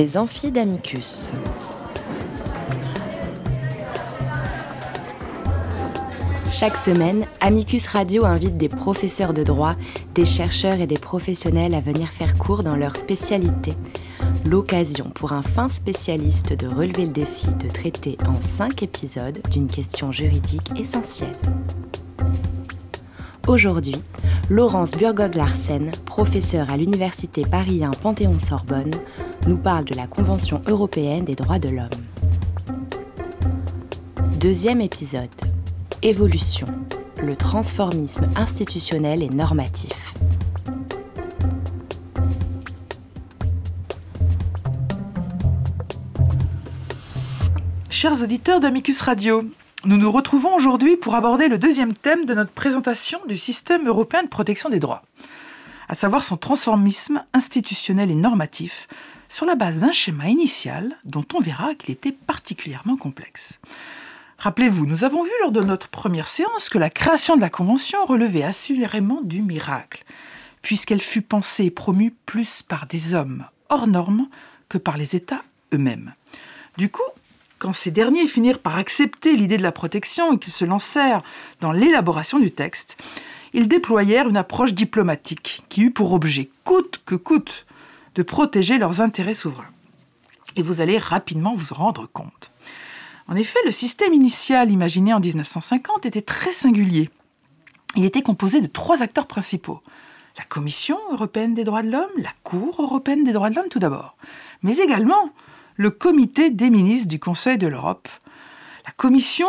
Les amphis d'Amicus. Chaque semaine, Amicus Radio invite des professeurs de droit, des chercheurs et des professionnels à venir faire cours dans leur spécialité. L'occasion pour un fin spécialiste de relever le défi de traiter en cinq épisodes d'une question juridique essentielle. Aujourd'hui, Laurence Burgod-Larsen, professeure à l'Université Paris 1 Panthéon-Sorbonne, nous parle de la Convention européenne des droits de l'homme. Deuxième épisode. Évolution. Le transformisme institutionnel et normatif. Chers auditeurs d'Amicus Radio, nous nous retrouvons aujourd'hui pour aborder le deuxième thème de notre présentation du système européen de protection des droits, à savoir son transformisme institutionnel et normatif sur la base d'un schéma initial dont on verra qu'il était particulièrement complexe. Rappelez-vous, nous avons vu lors de notre première séance que la création de la Convention relevait assurément du miracle, puisqu'elle fut pensée et promue plus par des hommes hors normes que par les États eux-mêmes. Du coup, quand ces derniers finirent par accepter l'idée de la protection et qu'ils se lancèrent dans l'élaboration du texte, ils déployèrent une approche diplomatique qui eut pour objet, coûte que coûte, de protéger leurs intérêts souverains. Et vous allez rapidement vous rendre compte. En effet, le système initial imaginé en 1950 était très singulier. Il était composé de trois acteurs principaux. La Commission européenne des droits de l'homme, la Cour européenne des droits de l'homme tout d'abord, mais également le Comité des ministres du Conseil de l'Europe. La Commission,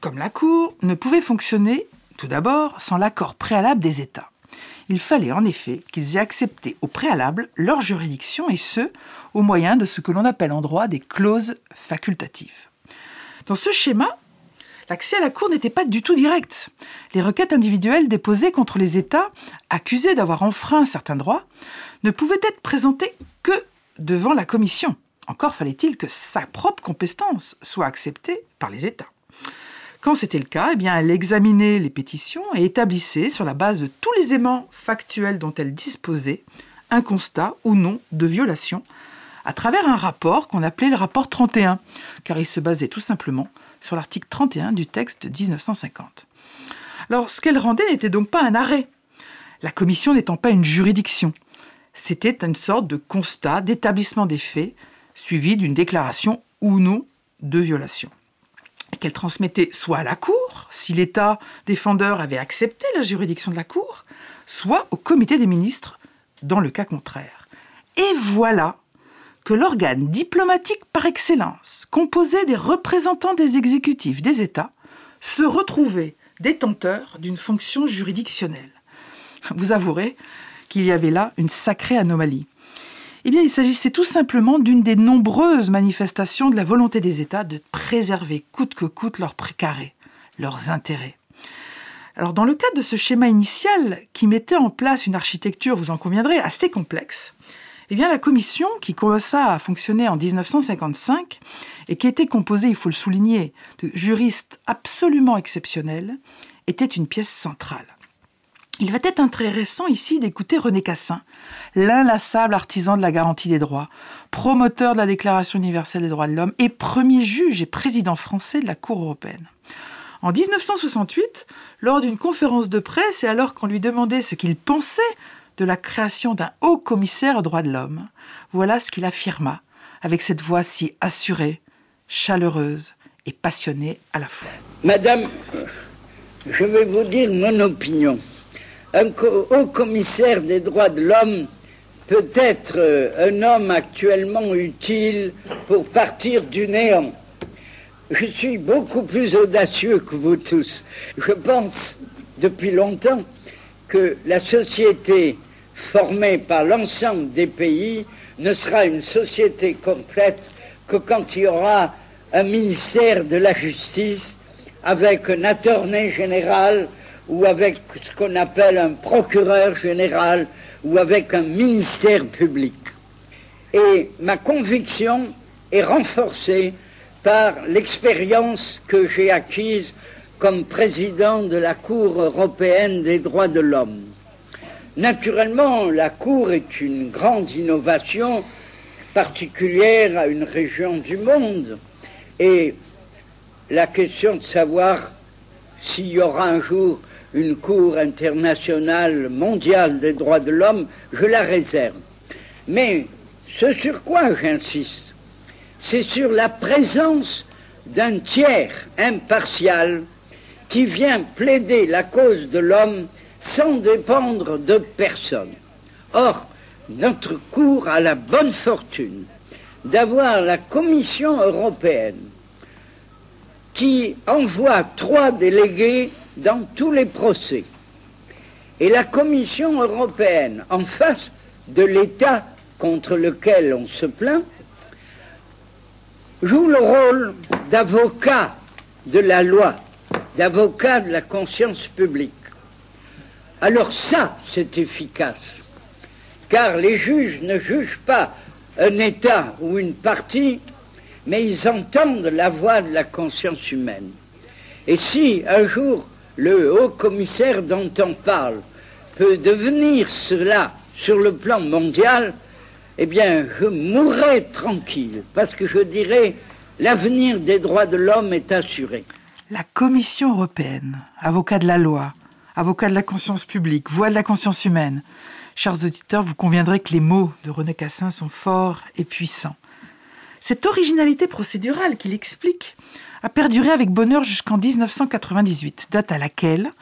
comme la Cour, ne pouvait fonctionner tout d'abord sans l'accord préalable des États il fallait en effet qu'ils aient accepté au préalable leur juridiction et ce, au moyen de ce que l'on appelle en droit des clauses facultatives. Dans ce schéma, l'accès à la Cour n'était pas du tout direct. Les requêtes individuelles déposées contre les États accusés d'avoir enfreint certains droits ne pouvaient être présentées que devant la Commission. Encore fallait-il que sa propre compétence soit acceptée par les États. Quand c'était le cas, eh bien, elle examinait les pétitions et établissait, sur la base de tous les éléments factuels dont elle disposait, un constat ou non de violation à travers un rapport qu'on appelait le rapport 31, car il se basait tout simplement sur l'article 31 du texte de 1950. Alors, ce qu'elle rendait n'était donc pas un arrêt, la commission n'étant pas une juridiction. C'était une sorte de constat d'établissement des faits, suivi d'une déclaration ou non de violation qu'elle transmettait soit à la Cour, si l'État défendeur avait accepté la juridiction de la Cour, soit au comité des ministres, dans le cas contraire. Et voilà que l'organe diplomatique par excellence, composé des représentants des exécutifs des États, se retrouvait détenteur d'une fonction juridictionnelle. Vous avouerez qu'il y avait là une sacrée anomalie. Eh bien, il s'agissait tout simplement d'une des nombreuses manifestations de la volonté des États de préserver coûte que coûte leurs précarés, leurs intérêts. Alors, dans le cadre de ce schéma initial qui mettait en place une architecture, vous en conviendrez, assez complexe, eh bien, la commission, qui commença à fonctionner en 1955 et qui était composée, il faut le souligner, de juristes absolument exceptionnels, était une pièce centrale. Il va être intéressant ici d'écouter René Cassin, l'inlassable artisan de la garantie des droits, promoteur de la Déclaration universelle des droits de l'homme et premier juge et président français de la Cour européenne. En 1968, lors d'une conférence de presse et alors qu'on lui demandait ce qu'il pensait de la création d'un haut commissaire aux droits de l'homme, voilà ce qu'il affirma avec cette voix si assurée, chaleureuse et passionnée à la fois. Madame, je vais vous dire mon opinion un haut commissaire des droits de l'homme peut être euh, un homme actuellement utile pour partir du néant. Je suis beaucoup plus audacieux que vous tous. Je pense depuis longtemps que la société formée par l'ensemble des pays ne sera une société complète que quand il y aura un ministère de la justice avec un attorney général ou avec ce qu'on appelle un procureur général ou avec un ministère public. Et ma conviction est renforcée par l'expérience que j'ai acquise comme président de la Cour européenne des droits de l'homme. Naturellement, la Cour est une grande innovation particulière à une région du monde. Et la question de savoir s'il y aura un jour une Cour internationale mondiale des droits de l'homme, je la réserve. Mais ce sur quoi j'insiste, c'est sur la présence d'un tiers impartial qui vient plaider la cause de l'homme sans dépendre de personne. Or, notre Cour a la bonne fortune d'avoir la Commission européenne qui envoie trois délégués dans tous les procès. Et la Commission européenne, en face de l'État contre lequel on se plaint, joue le rôle d'avocat de la loi, d'avocat de la conscience publique. Alors ça, c'est efficace, car les juges ne jugent pas un État ou une partie, mais ils entendent la voix de la conscience humaine. Et si un jour le haut commissaire dont on parle peut devenir cela sur le plan mondial, eh bien, je mourrai tranquille, parce que je dirais, l'avenir des droits de l'homme est assuré. La Commission européenne, avocat de la loi, avocat de la conscience publique, voix de la conscience humaine. Chers auditeurs, vous conviendrez que les mots de René Cassin sont forts et puissants. Cette originalité procédurale qu'il explique a perduré avec bonheur jusqu'en 1998, date à laquelle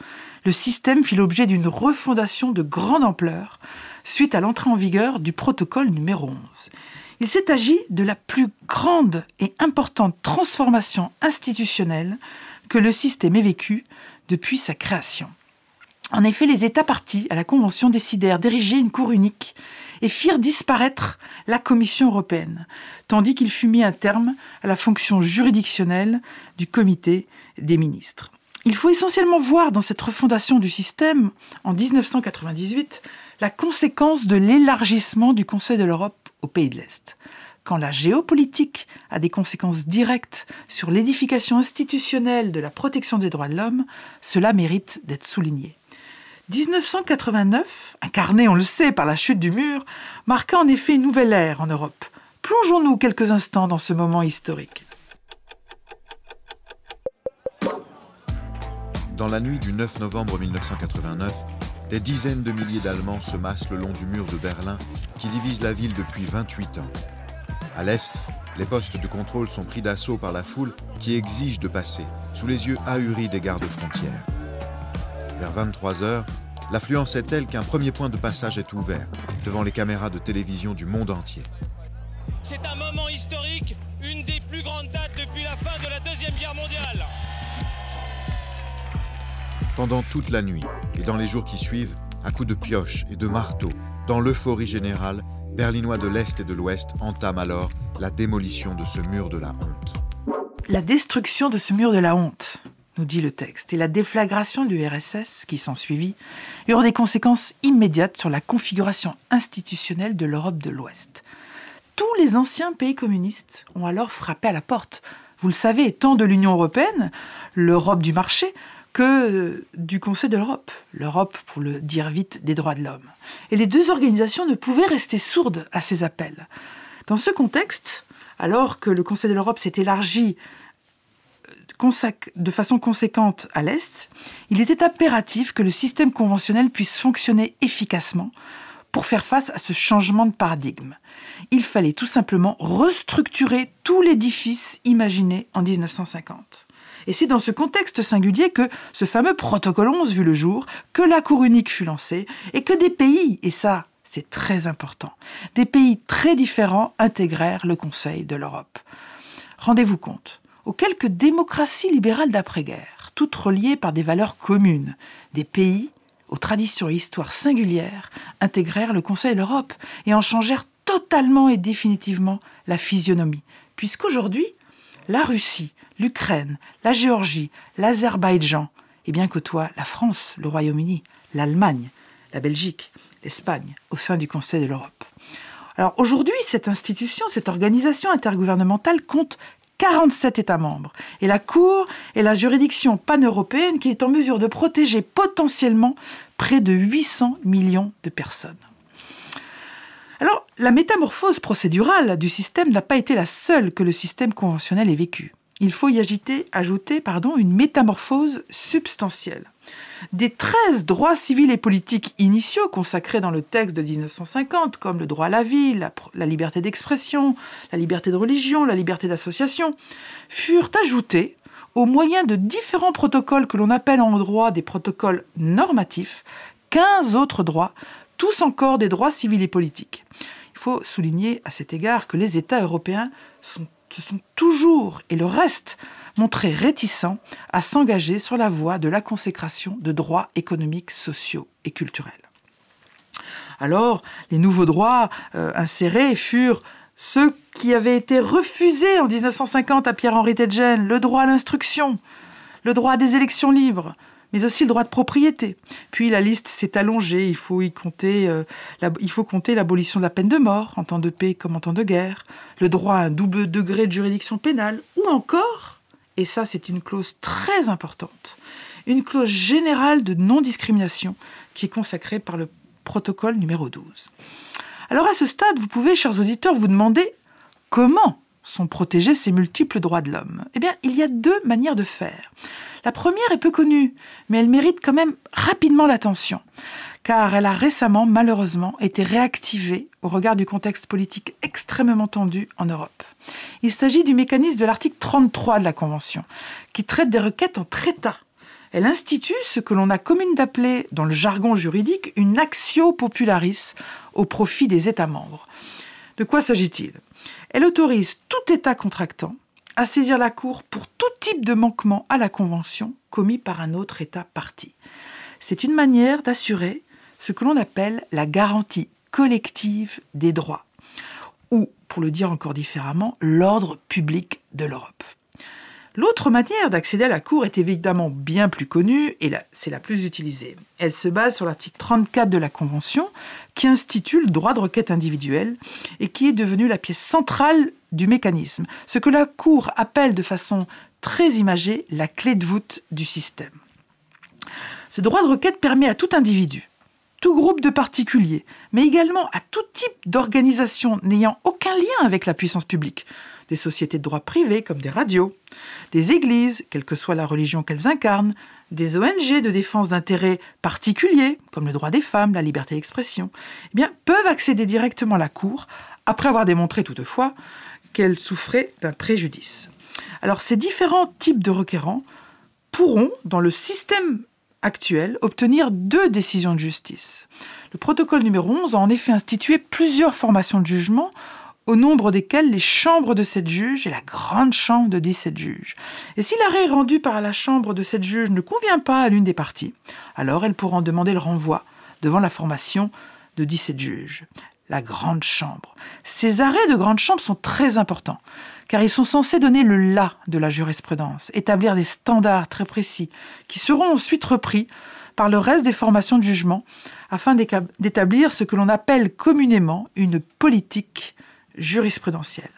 le système fit l'objet d'une refondation de grande ampleur suite à l'entrée en vigueur du protocole numéro 11. Il s'est agi de la plus grande et importante transformation institutionnelle que le système ait vécue depuis sa création. En effet, les États partis à la Convention décidèrent d'ériger une cour unique et firent disparaître la Commission européenne, tandis qu'il fut mis un terme à la fonction juridictionnelle du comité des ministres. Il faut essentiellement voir dans cette refondation du système, en 1998, la conséquence de l'élargissement du Conseil de l'Europe aux pays de l'Est. Quand la géopolitique a des conséquences directes sur l'édification institutionnelle de la protection des droits de l'homme, cela mérite d'être souligné. 1989, incarné, on le sait, par la chute du mur, marqua en effet une nouvelle ère en Europe. Plongeons-nous quelques instants dans ce moment historique. Dans la nuit du 9 novembre 1989, des dizaines de milliers d'Allemands se massent le long du mur de Berlin qui divise la ville depuis 28 ans. À l'est, les postes de contrôle sont pris d'assaut par la foule qui exige de passer, sous les yeux ahuris des gardes frontières. Vers 23 heures, l'affluence est telle qu'un premier point de passage est ouvert devant les caméras de télévision du monde entier. C'est un moment historique, une des plus grandes dates depuis la fin de la Deuxième Guerre mondiale. Pendant toute la nuit et dans les jours qui suivent, à coups de pioche et de marteau, dans l'euphorie générale, Berlinois de l'Est et de l'Ouest entament alors la démolition de ce mur de la honte. La destruction de ce mur de la honte nous dit le texte, et la déflagration du RSS qui s'ensuivit eurent des conséquences immédiates sur la configuration institutionnelle de l'Europe de l'Ouest. Tous les anciens pays communistes ont alors frappé à la porte. Vous le savez, tant de l'Union européenne, l'Europe du marché, que du Conseil de l'Europe, l'Europe, pour le dire vite, des droits de l'homme. Et les deux organisations ne pouvaient rester sourdes à ces appels. Dans ce contexte, alors que le Conseil de l'Europe s'est élargi de façon conséquente à l'Est, il était impératif que le système conventionnel puisse fonctionner efficacement pour faire face à ce changement de paradigme. Il fallait tout simplement restructurer tout l'édifice imaginé en 1950. Et c'est dans ce contexte singulier que ce fameux protocole 11 vit le jour, que la Cour unique fut lancée, et que des pays, et ça c'est très important, des pays très différents intégrèrent le Conseil de l'Europe. Rendez-vous compte, aux quelques démocraties libérales d'après-guerre, toutes reliées par des valeurs communes, des pays aux traditions et histoires singulières, intégrèrent le Conseil de l'Europe et en changèrent totalement et définitivement la physionomie, puisqu'aujourd'hui, la Russie, l'Ukraine, la Géorgie, l'Azerbaïdjan, et bien côtoient la France, le Royaume-Uni, l'Allemagne, la Belgique, l'Espagne, au sein du Conseil de l'Europe. Alors aujourd'hui, cette institution, cette organisation intergouvernementale compte 47 États membres. Et la Cour est la juridiction pan-européenne qui est en mesure de protéger potentiellement près de 800 millions de personnes. Alors, la métamorphose procédurale du système n'a pas été la seule que le système conventionnel ait vécue. Il faut y ajouter une métamorphose substantielle. Des 13 droits civils et politiques initiaux consacrés dans le texte de 1950, comme le droit à la vie, la, la liberté d'expression, la liberté de religion, la liberté d'association, furent ajoutés au moyen de différents protocoles que l'on appelle en droit des protocoles normatifs, 15 autres droits, tous encore des droits civils et politiques. Il faut souligner à cet égard que les États européens sont, se sont toujours et le reste montrés réticents à s'engager sur la voie de la consécration de droits économiques, sociaux et culturels. Alors, les nouveaux droits euh, insérés furent ceux qui avaient été refusés en 1950 à Pierre-Henri Tedgen, le droit à l'instruction, le droit des élections libres, mais aussi le droit de propriété. Puis la liste s'est allongée, il faut y compter, euh, compter l'abolition de la peine de mort en temps de paix comme en temps de guerre, le droit à un double degré de juridiction pénale, ou encore, et ça c'est une clause très importante, une clause générale de non-discrimination qui est consacrée par le protocole numéro 12. Alors à ce stade, vous pouvez, chers auditeurs, vous demander comment sont protégés ces multiples droits de l'homme Eh bien, il y a deux manières de faire. La première est peu connue, mais elle mérite quand même rapidement l'attention, car elle a récemment, malheureusement, été réactivée au regard du contexte politique extrêmement tendu en Europe. Il s'agit du mécanisme de l'article 33 de la Convention, qui traite des requêtes en état elle institue ce que l'on a commune d'appeler, dans le jargon juridique, une actio popularis au profit des États membres. De quoi s'agit-il? Elle autorise tout État contractant à saisir la Cour pour tout type de manquement à la Convention commis par un autre État parti. C'est une manière d'assurer ce que l'on appelle la garantie collective des droits, ou, pour le dire encore différemment, l'ordre public de l'Europe. L'autre manière d'accéder à la Cour est évidemment bien plus connue et c'est la plus utilisée. Elle se base sur l'article 34 de la Convention qui institue le droit de requête individuelle et qui est devenu la pièce centrale du mécanisme, ce que la Cour appelle de façon très imagée la clé de voûte du système. Ce droit de requête permet à tout individu, tout groupe de particuliers, mais également à tout type d'organisation n'ayant aucun lien avec la puissance publique, des sociétés de droit privé comme des radios, des églises, quelle que soit la religion qu'elles incarnent, des ONG de défense d'intérêts particuliers, comme le droit des femmes, la liberté d'expression, eh peuvent accéder directement à la Cour, après avoir démontré toutefois qu'elles souffraient d'un préjudice. Alors ces différents types de requérants pourront, dans le système actuel, obtenir deux décisions de justice. Le protocole numéro 11 a en effet institué plusieurs formations de jugement au nombre desquels les chambres de sept juges et la grande chambre de 17 juges. Et si l'arrêt rendu par la chambre de sept juges ne convient pas à l'une des parties, alors elles pourront demander le renvoi devant la formation de 17 juges. La grande chambre. Ces arrêts de grande chambre sont très importants, car ils sont censés donner le là de la jurisprudence, établir des standards très précis, qui seront ensuite repris par le reste des formations de jugement, afin d'établir ce que l'on appelle communément une politique jurisprudentielle.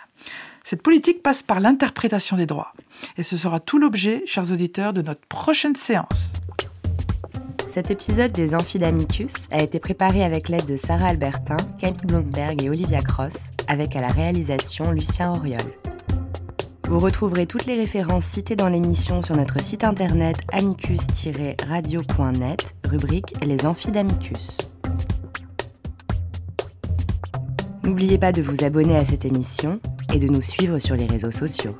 Cette politique passe par l'interprétation des droits. Et ce sera tout l'objet, chers auditeurs, de notre prochaine séance. Cet épisode des Amphidamicus a été préparé avec l'aide de Sarah Albertin, Camille Blomberg et Olivia Cross, avec à la réalisation Lucien Auriol. Vous retrouverez toutes les références citées dans l'émission sur notre site internet amicus-radio.net, rubrique Les Amphidamicus. N'oubliez pas de vous abonner à cette émission et de nous suivre sur les réseaux sociaux.